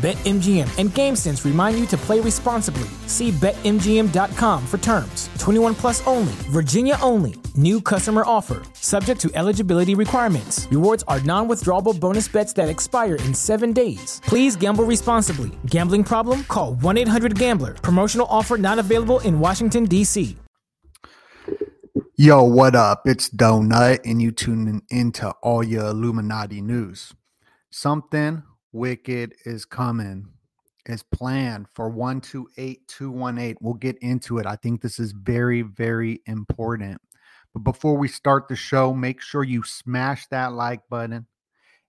BetMGM and GameSense remind you to play responsibly. See BetMGM.com for terms. 21 plus only, Virginia only. New customer offer, subject to eligibility requirements. Rewards are non withdrawable bonus bets that expire in seven days. Please gamble responsibly. Gambling problem? Call 1 800 Gambler. Promotional offer not available in Washington, D.C. Yo, what up? It's Donut, and you tuning into all your Illuminati news. Something wicked is coming. Is planned for 128218. We'll get into it. I think this is very, very important. But before we start the show, make sure you smash that like button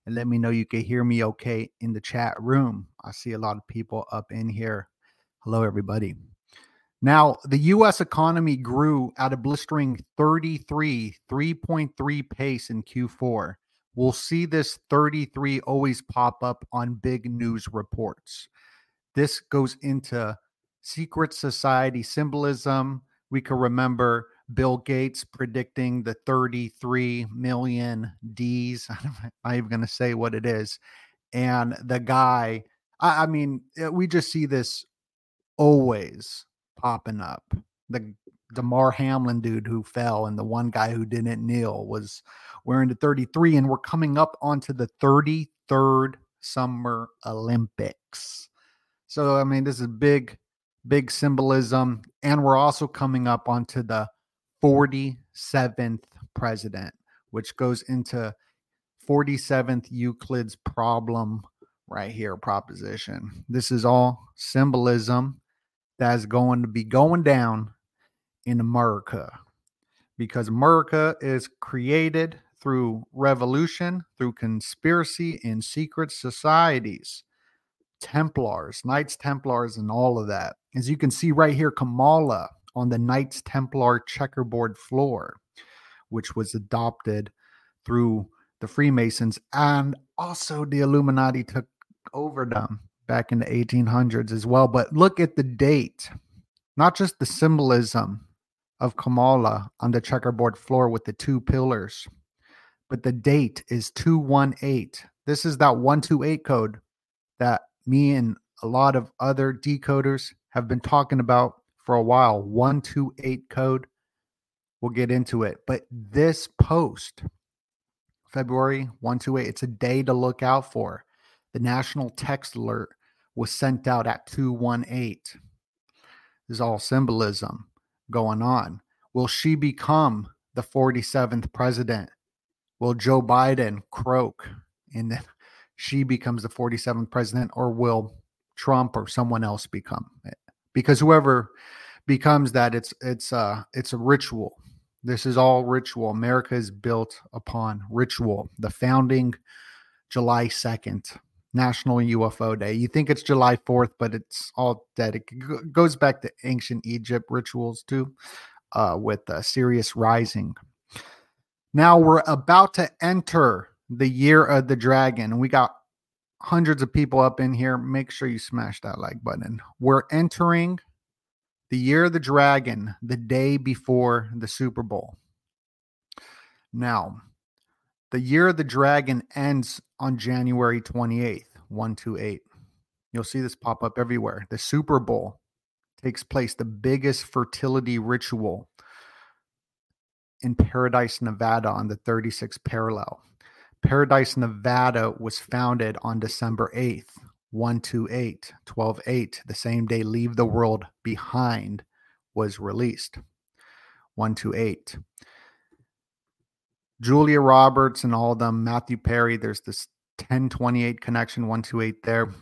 and let me know you can hear me okay in the chat room. I see a lot of people up in here. Hello, everybody. Now, the US economy grew at a blistering 33, 3.3 pace in Q4. We'll see this 33 always pop up on big news reports. This goes into secret society symbolism. We can remember Bill Gates predicting the 33 million D's. I'm not even going to say what it is. And the guy, I, I mean, eh, we just see this always popping up. The Damar Hamlin dude who fell and the one guy who didn't kneel was wearing the 33, and we're coming up onto the 33rd Summer Olympics. So, I mean, this is big, big symbolism. And we're also coming up onto the 47th president, which goes into 47th Euclid's problem right here, proposition. This is all symbolism that's going to be going down in America because America is created through revolution, through conspiracy in secret societies, Templars, Knights Templars, and all of that. As you can see right here, Kamala on the Knights Templar checkerboard floor, which was adopted through the Freemasons and also the Illuminati took over them back in the 1800s as well. But look at the date, not just the symbolism of Kamala on the checkerboard floor with the two pillars, but the date is 218. This is that 128 code that me and a lot of other decoders have been talking about for a while. 128 code. We'll get into it. But this post, February 128, it's a day to look out for. The national text alert was sent out at 218. This is all symbolism going on. Will she become the 47th president? Will Joe Biden croak and then she becomes the 47th president, or will Trump or someone else become it? Because whoever becomes that, it's it's uh it's a ritual. This is all ritual. America is built upon ritual. The founding July 2nd, National UFO Day. You think it's July 4th, but it's all dead. It goes back to ancient Egypt rituals too, uh, with uh, Sirius rising. Now we're about to enter the year of the dragon. We got hundreds of people up in here. Make sure you smash that like button. We're entering the year of the dragon the day before the Super Bowl. Now, the year of the dragon ends on January 28th, 128. You'll see this pop up everywhere. The Super Bowl takes place, the biggest fertility ritual in Paradise, Nevada on the 36th parallel. Paradise, Nevada was founded on December 8th, 128, 12 8, the same day Leave the World Behind was released. 128. Julia Roberts and all of them, Matthew Perry, there's this 1028 connection, 128 there.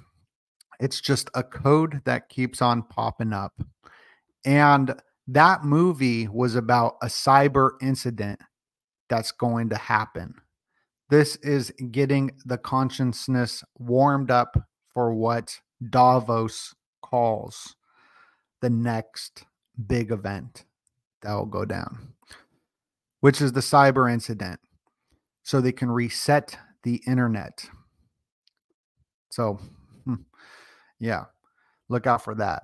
It's just a code that keeps on popping up. And That movie was about a cyber incident that's going to happen. This is getting the consciousness warmed up for what Davos calls the next big event that will go down, which is the cyber incident. So they can reset the internet. So, hmm, yeah, look out for that.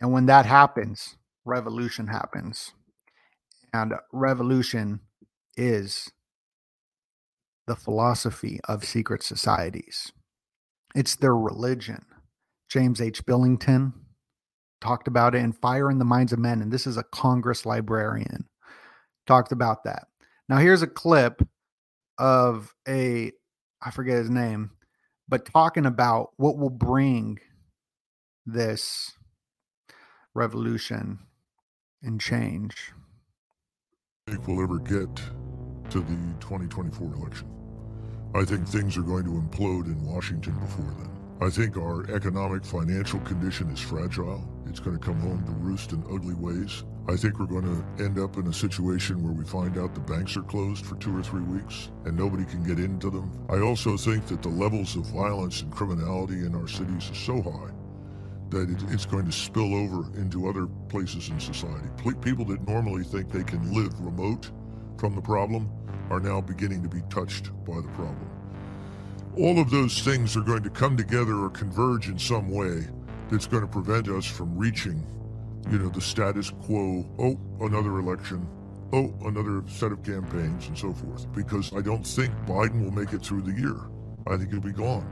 And when that happens, revolution happens. And revolution is the philosophy of secret societies. It's their religion. James H. Billington talked about it in Fire in the Minds of Men, and this is a Congress librarian. Talked about that. Now, here's a clip of a, I forget his name, but talking about what will bring this revolution and change. I think we'll ever get to the 2024 election. I think things are going to implode in Washington before then. I think our economic financial condition is fragile. It's going to come home to roost in ugly ways. I think we're going to end up in a situation where we find out the banks are closed for two or three weeks and nobody can get into them. I also think that the levels of violence and criminality in our cities are so high that it's going to spill over into other places in society. People that normally think they can live remote from the problem are now beginning to be touched by the problem all of those things are going to come together or converge in some way that's going to prevent us from reaching, you know, the status quo. Oh, another election. Oh, another set of campaigns and so forth. Because I don't think Biden will make it through the year. I think he'll be gone.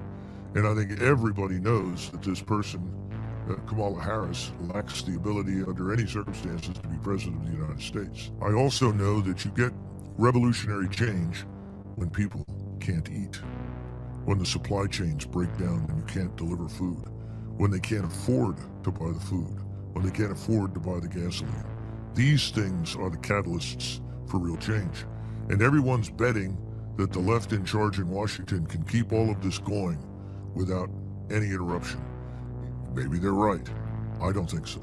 And I think everybody knows that this person, uh, Kamala Harris, lacks the ability under any circumstances to be president of the United States. I also know that you get revolutionary change when people can't eat when the supply chains break down and you can't deliver food, when they can't afford to buy the food, they can't afford to buy the gasoline. These things are the catalysts for real change. And everyone's betting that the left in charge in Washington can keep all of this going without any interruption. Maybe they're right. I don't think so.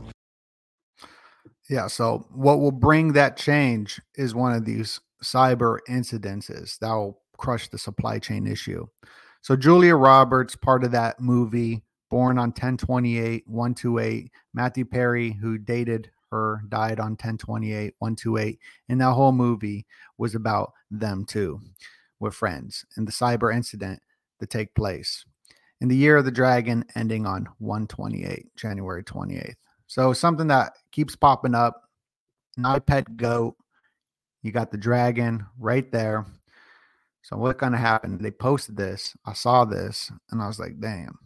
Yeah. So, what will bring that change is one of these cyber incidences that will crush the supply chain issue. So Julia Roberts, part of that movie, born on 1028, 128. Matthew Perry, who dated her, died on 1028, 128. And that whole movie was about them too, with friends, and the cyber incident that take place. In the year of the dragon ending on 128, January 28th. So something that keeps popping up. Not a pet goat. You got the dragon right there. So what kind of happened? They posted this. I saw this and I was like, damn.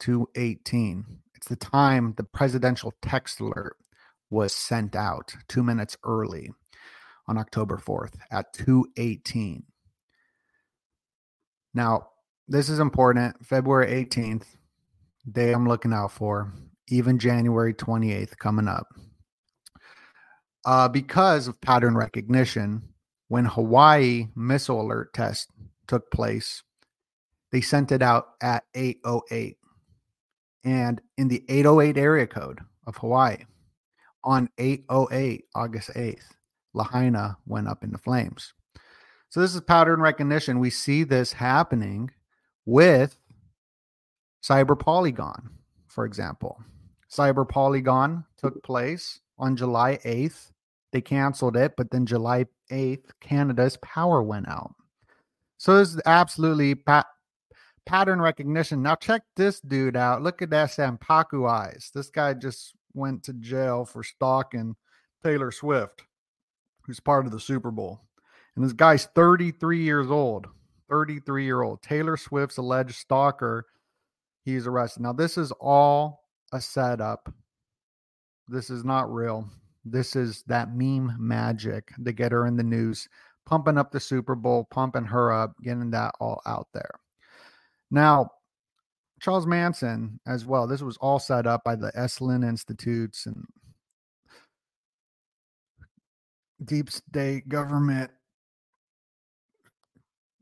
218. It's the time the presidential text alert was sent out two minutes early on October 4th at 218. Now, this is important. February 18th, day I'm looking out for, even January 28th coming up. Uh, because of pattern recognition, when Hawaii missile alert test took place, they sent it out at 808. And in the 808 area code of Hawaii, on 808, August 8th, Lahaina went up into flames. So this is pattern recognition. We see this happening with Cyber Polygon, for example. Cyber Polygon took place on July 8th they canceled it, but then July 8th, Canada's power went out. So this is absolutely pa- pattern recognition. Now check this dude out. Look at that Sampaku eyes. This guy just went to jail for stalking Taylor Swift, who's part of the Super Bowl. And this guy's 33 years old. 33 year old. Taylor Swift's alleged stalker. He's arrested. Now, this is all a setup. This is not real. This is that meme magic to get her in the news, pumping up the Super Bowl, pumping her up, getting that all out there. Now, Charles Manson as well. This was all set up by the Esalen Institutes and deep state government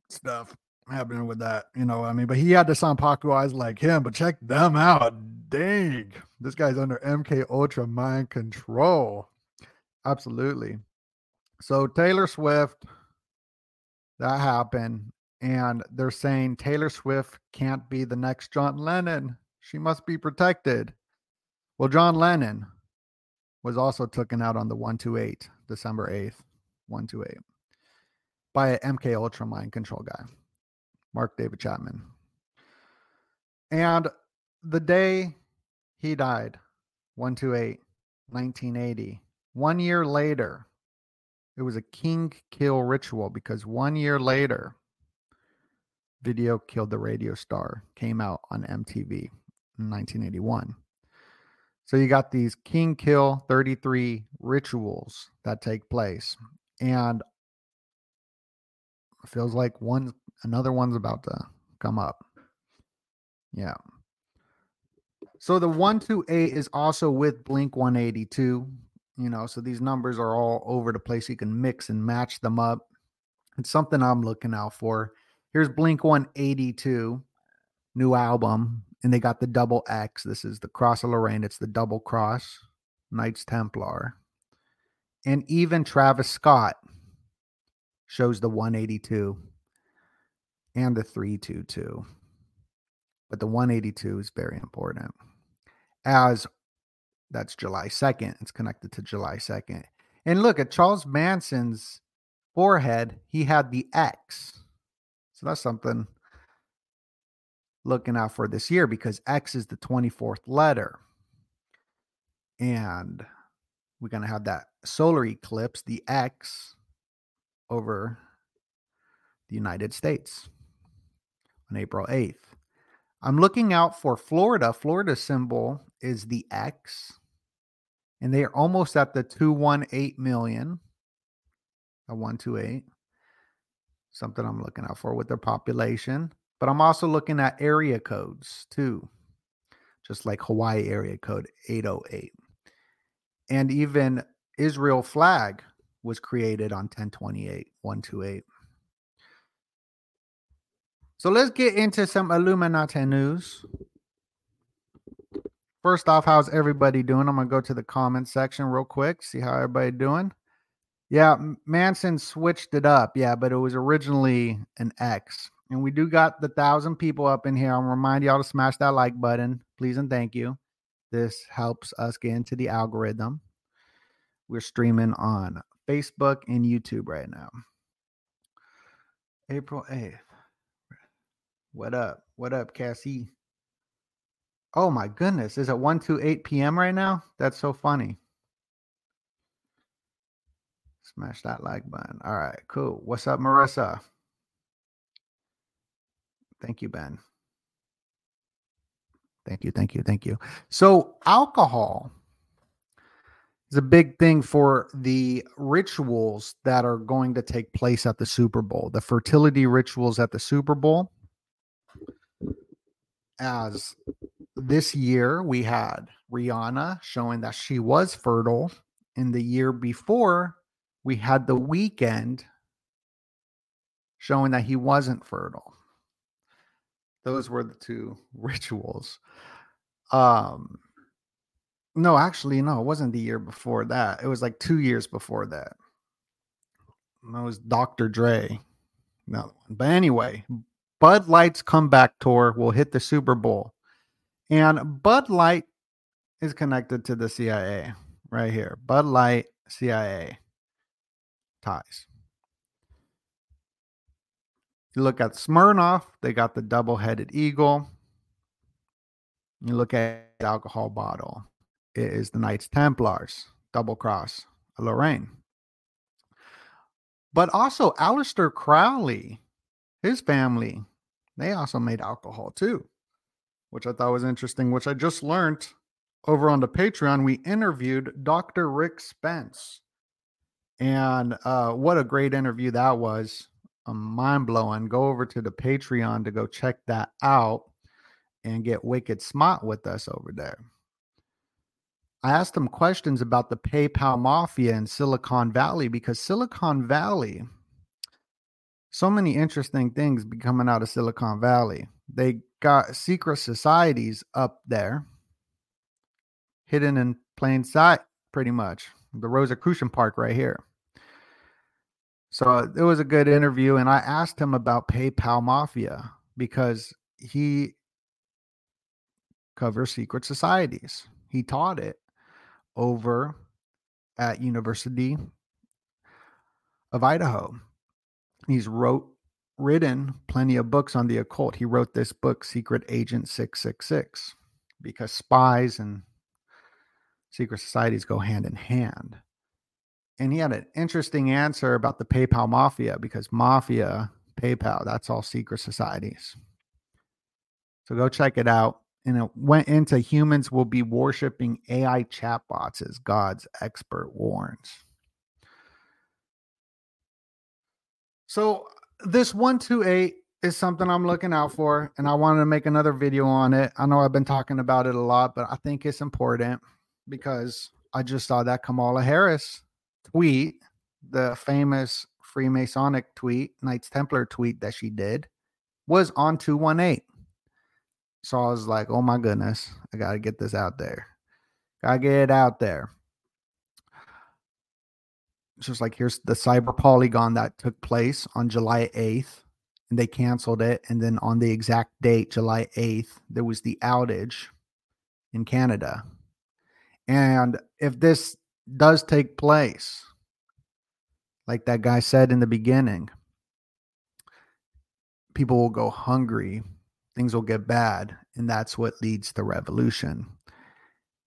stuff happening with that. You know, I mean, but he had the Sampaku eyes like him, but check them out. Dang, this guy's under MK Ultra mind control. Absolutely. So Taylor Swift, that happened, and they're saying Taylor Swift can't be the next John Lennon. She must be protected. Well, John Lennon was also taken out on the 128, December 8th, 128, by an MK Ultra mind control guy, Mark David Chapman. And the day he died, 128, 1980, one year later, it was a king kill ritual because one year later, Video Killed the Radio Star came out on MTV in 1981. So you got these King Kill 33 rituals that take place. And feels like one another one's about to come up. Yeah. So the 128 is also with Blink 182, you know, so these numbers are all over the place. You can mix and match them up. It's something I'm looking out for. Here's Blink 182, new album and they got the double X. This is the Cross of Lorraine. It's the double cross, Knights Templar. And even Travis Scott shows the 182 and the 322. But the 182 is very important. As that's July 2nd, it's connected to July 2nd. And look at Charles Manson's forehead, he had the X. So that's something looking out for this year because X is the 24th letter. And we're going to have that solar eclipse, the X, over the United States on April 8th. I'm looking out for Florida. Florida symbol is the X, and they are almost at the 218 million. A 128. Something I'm looking out for with their population. But I'm also looking at area codes too, just like Hawaii area code 808. And even Israel flag was created on 1028, 128. So let's get into some Illuminati news. First off, how's everybody doing? I'm gonna go to the comment section real quick, see how everybody doing. Yeah, Manson switched it up. Yeah, but it was originally an X. And we do got the thousand people up in here. I'll remind y'all to smash that like button, please and thank you. This helps us get into the algorithm. We're streaming on Facebook and YouTube right now. April 8th. What up? What up, Cassie? Oh my goodness. Is it 1 to 8 p.m. right now? That's so funny. Smash that like button. All right, cool. What's up, Marissa? Thank you, Ben. Thank you, thank you, thank you. So, alcohol is a big thing for the rituals that are going to take place at the Super Bowl, the fertility rituals at the Super Bowl. As this year we had Rihanna showing that she was fertile. In the year before, we had the Weeknd showing that he wasn't fertile. Those were the two rituals. Um no, actually, no, it wasn't the year before that. It was like two years before that. That was Dr. Dre. Another one. but anyway, Bud Light's comeback tour will hit the Super Bowl. And Bud Light is connected to the CIA right here. Bud Light, CIA ties. You look at Smirnoff, they got the double headed eagle. You look at the alcohol bottle, it is the Knights Templars, double cross, Lorraine. But also, Aleister Crowley, his family, they also made alcohol too, which I thought was interesting, which I just learned over on the Patreon. We interviewed Dr. Rick Spence. And uh, what a great interview that was mind blowing. Go over to the Patreon to go check that out and get wicked smart with us over there. I asked him questions about the PayPal mafia in Silicon Valley because Silicon Valley, so many interesting things be coming out of Silicon Valley. They got secret societies up there, hidden in plain sight, pretty much. the Rosicrucian Park right here. So it was a good interview, and I asked him about PayPal Mafia because he covers secret societies. He taught it over at University of Idaho. He's wrote written plenty of books on the occult. He wrote this book, Secret Agent 666, because spies and secret societies go hand in hand. And he had an interesting answer about the PayPal mafia because mafia, PayPal, that's all secret societies. So go check it out. And it went into humans will be worshiping AI chatbots as God's expert warns. So this 128 is something I'm looking out for, and I wanted to make another video on it. I know I've been talking about it a lot, but I think it's important because I just saw that Kamala Harris tweet, the famous Freemasonic tweet, Knights Templar tweet that she did, was on 218. So I was like, oh my goodness, I got to get this out there. Got to get it out there. It's just like here's the cyber polygon that took place on July 8th, and they canceled it. And then on the exact date, July 8th, there was the outage in Canada. And if this does take place, like that guy said in the beginning, people will go hungry, things will get bad, and that's what leads to revolution.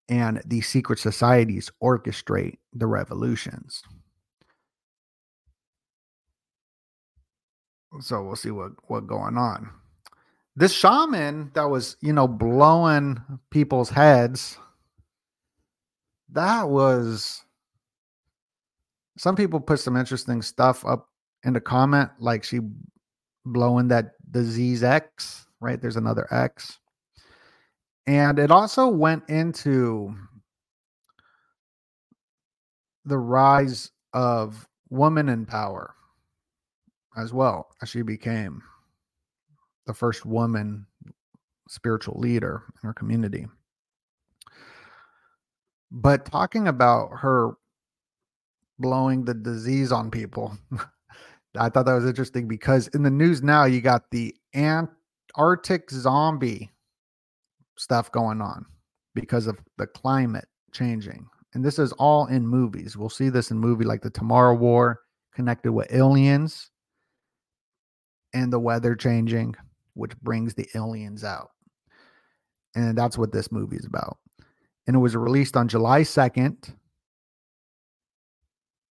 And these secret societies orchestrate the revolutions. So we'll see what what going on. This shaman that was, you know, blowing people's heads that was some people put some interesting stuff up in the comment, like she blowing that disease X, right? There's another X. And it also went into the rise of woman in power as well as she became the first woman spiritual leader in her community. But talking about her blowing the disease on people, I thought that was interesting because in the news now, you got the Antarctic zombie stuff going on because of the climate changing. And this is all in movies. We'll see this in movie like the Tomorrow War connected with aliens and the weather changing, which brings the aliens out. And that's what this movie is about and it was released on July 2nd,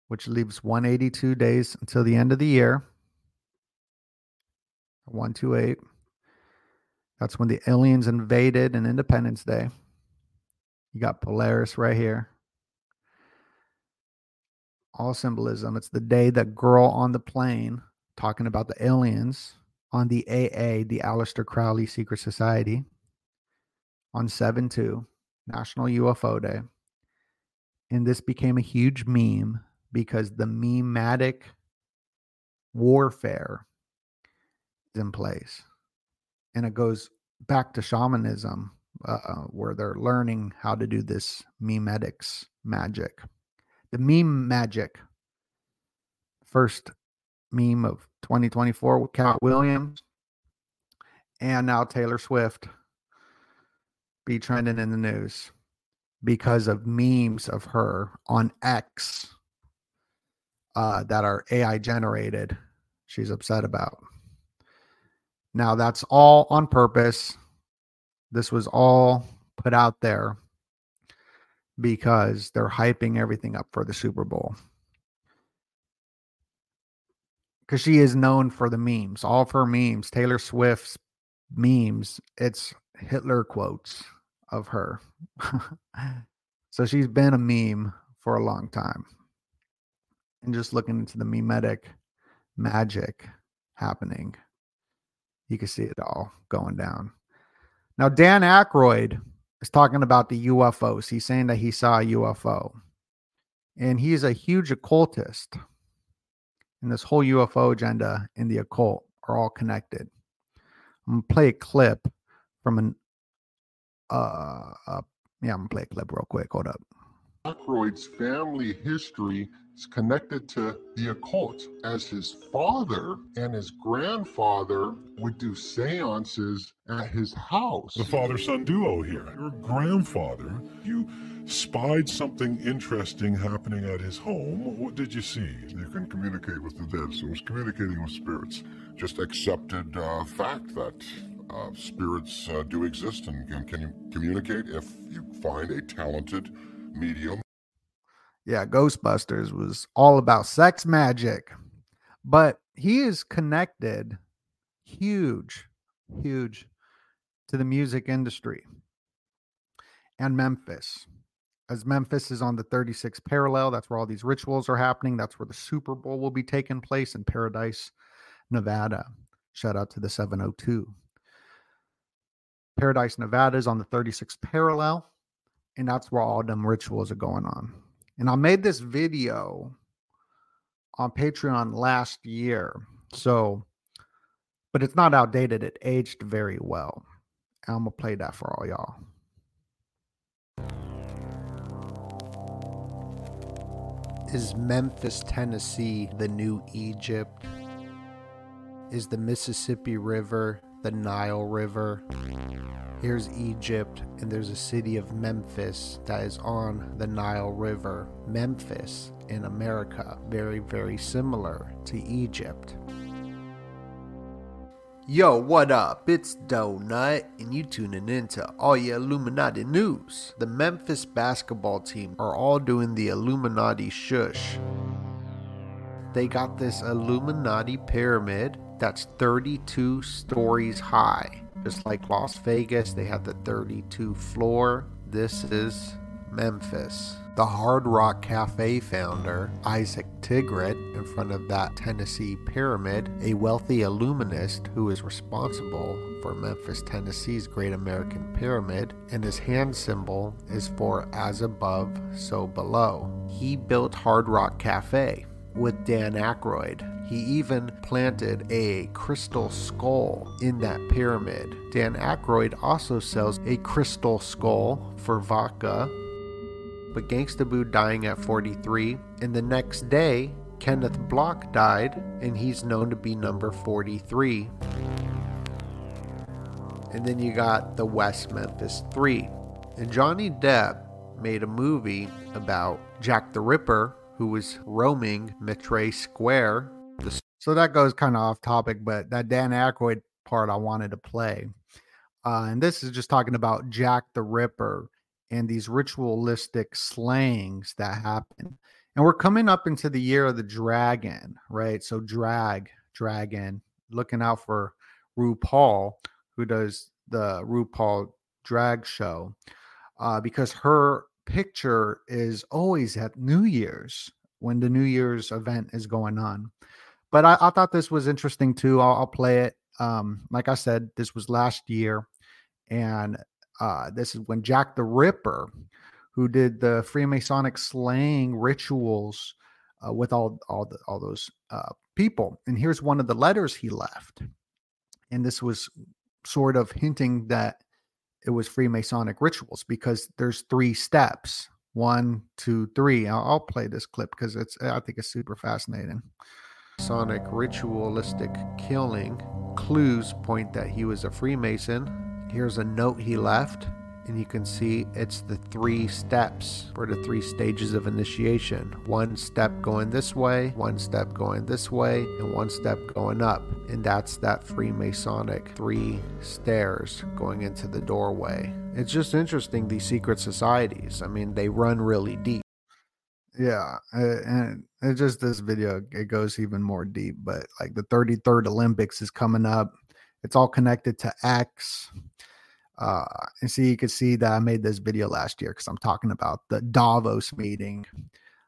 which leaves 182 days until the end of the year. 128. That's when the aliens invaded in Independence Day. You got Polaris right here. All symbolism. It's the day that girl on the plane talking about the aliens on the AA, the Aleister Crowley Secret Society, on 7 2. National UFO Day. And this became a huge meme because the memetic warfare is in place. And it goes back to shamanism, uh, where they're learning how to do this memetics magic. The meme magic, first meme of 2024 with Katt Williams, and now Taylor Swift be trending in the news because of memes of her on X uh, that are AI generated. She's upset about. Now, that's all on purpose. This was all put out there because they're hyping everything up for the Super Bowl. Because she is known for the memes, all of her memes, Taylor Swift's memes, it's Hitler quotes of her. so she's been a meme for a long time. And just looking into the memetic magic happening, you can see it all going down. Now, Dan Aykroyd is talking about the UFOs. He's saying that he saw a UFO. And he's a huge occultist. And this whole UFO agenda and the occult are all connected. I'm going to play a clip from an uh, uh yeah, I'm gonna play a clip real quick. Hold up. Aykroyd's family history is connected to the occult, as his father and his grandfather would do seances at his house. The father son duo here. Your grandfather, you spied something interesting happening at his home. What did you see? You can communicate with the dead, so it's communicating with spirits. Just accepted uh, fact that uh, spirits uh, do exist and can, can communicate if you find a talented medium. Yeah, Ghostbusters was all about sex magic, but he is connected huge, huge to the music industry and Memphis. As Memphis is on the 36th parallel, that's where all these rituals are happening. That's where the Super Bowl will be taking place in Paradise, Nevada. Shout out to the 702. Paradise, Nevada is on the 36th parallel, and that's where all them rituals are going on. And I made this video on Patreon last year. So, but it's not outdated. It aged very well. I'm going to play that for all y'all. Is Memphis, Tennessee the new Egypt? Is the Mississippi River the Nile River? Here's Egypt, and there's a city of Memphis that is on the Nile River. Memphis in America, very, very similar to Egypt. Yo, what up? It's Donut, and you tuning in to all your Illuminati news. The Memphis basketball team are all doing the Illuminati shush. They got this Illuminati pyramid that's 32 stories high. Just like Las Vegas, they have the 32 floor. This is Memphis. The Hard Rock Cafe founder, Isaac Tigrett, in front of that Tennessee pyramid, a wealthy illuminist who is responsible for Memphis, Tennessee's Great American Pyramid, and his hand symbol is for as above, so below. He built Hard Rock Cafe with Dan Aykroyd, he even planted a crystal skull in that pyramid. Dan Aykroyd also sells a crystal skull for vodka. But Gangsta Boo dying at 43, and the next day, Kenneth Block died, and he's known to be number 43. And then you got the West Memphis 3. And Johnny Depp made a movie about Jack the Ripper who was roaming Mitre Square so that goes kind of off topic, but that Dan Aykroyd part I wanted to play. Uh, and this is just talking about Jack the Ripper and these ritualistic slayings that happen. And we're coming up into the year of the dragon, right? So, drag, dragon, looking out for RuPaul, who does the RuPaul drag show, uh, because her picture is always at New Year's when the New Year's event is going on. But I, I thought this was interesting too. I'll, I'll play it. Um, like I said, this was last year, and uh, this is when Jack the Ripper, who did the Freemasonic slaying rituals uh, with all all the, all those uh, people, and here's one of the letters he left, and this was sort of hinting that it was Freemasonic rituals because there's three steps one, two, three. I'll, I'll play this clip because it's I think it's super fascinating. Sonic ritualistic killing. Clues point that he was a Freemason. Here's a note he left, and you can see it's the three steps for the three stages of initiation. One step going this way, one step going this way, and one step going up. And that's that Freemasonic three stairs going into the doorway. It's just interesting, these secret societies. I mean, they run really deep. Yeah, and it just this video it goes even more deep. But like the 33rd Olympics is coming up. It's all connected to X. Uh, and see, you can see that I made this video last year because I'm talking about the Davos meeting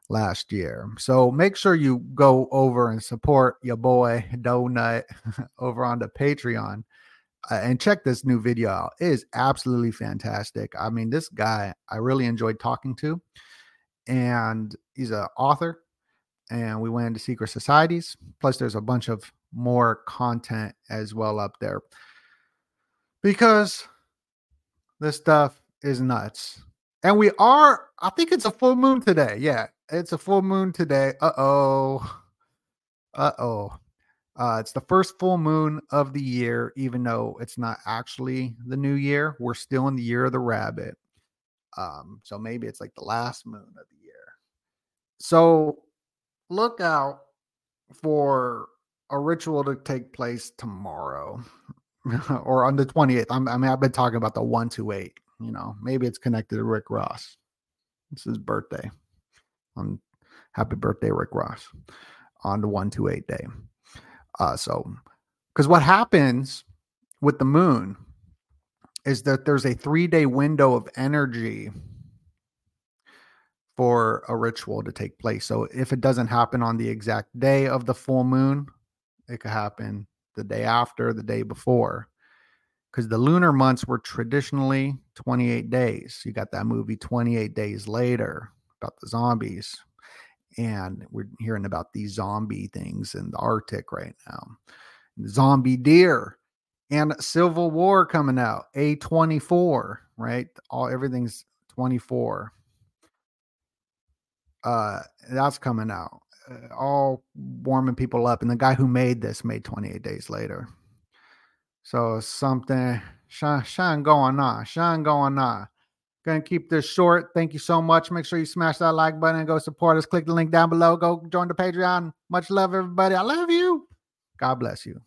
last year. So make sure you go over and support your boy Donut over on the Patreon uh, and check this new video out. It is absolutely fantastic. I mean, this guy I really enjoyed talking to and he's an author. And we went into secret societies. Plus, there's a bunch of more content as well up there because this stuff is nuts. And we are, I think it's a full moon today. Yeah, it's a full moon today. Uh oh. Uh oh. Uh, it's the first full moon of the year, even though it's not actually the new year. We're still in the year of the rabbit. Um, so maybe it's like the last moon of the. So look out for a ritual to take place tomorrow or on the 28th. I'm, I mean, I've been talking about the 128. You know, maybe it's connected to Rick Ross. It's his birthday. On happy birthday, Rick Ross, on the 128 day. Uh, so, because what happens with the moon is that there's a three day window of energy for a ritual to take place. So if it doesn't happen on the exact day of the full moon, it could happen the day after, the day before. Because the lunar months were traditionally 28 days. You got that movie 28 Days Later about the zombies. And we're hearing about these zombie things in the Arctic right now. Zombie deer and Civil War coming out, A24, right? All everything's 24 uh, that's coming out. Uh, all warming people up. And the guy who made this made 28 days later. So something, shine, shine going on, shine going on. Gonna keep this short. Thank you so much. Make sure you smash that like button and go support us. Click the link down below. Go join the Patreon. Much love, everybody. I love you. God bless you.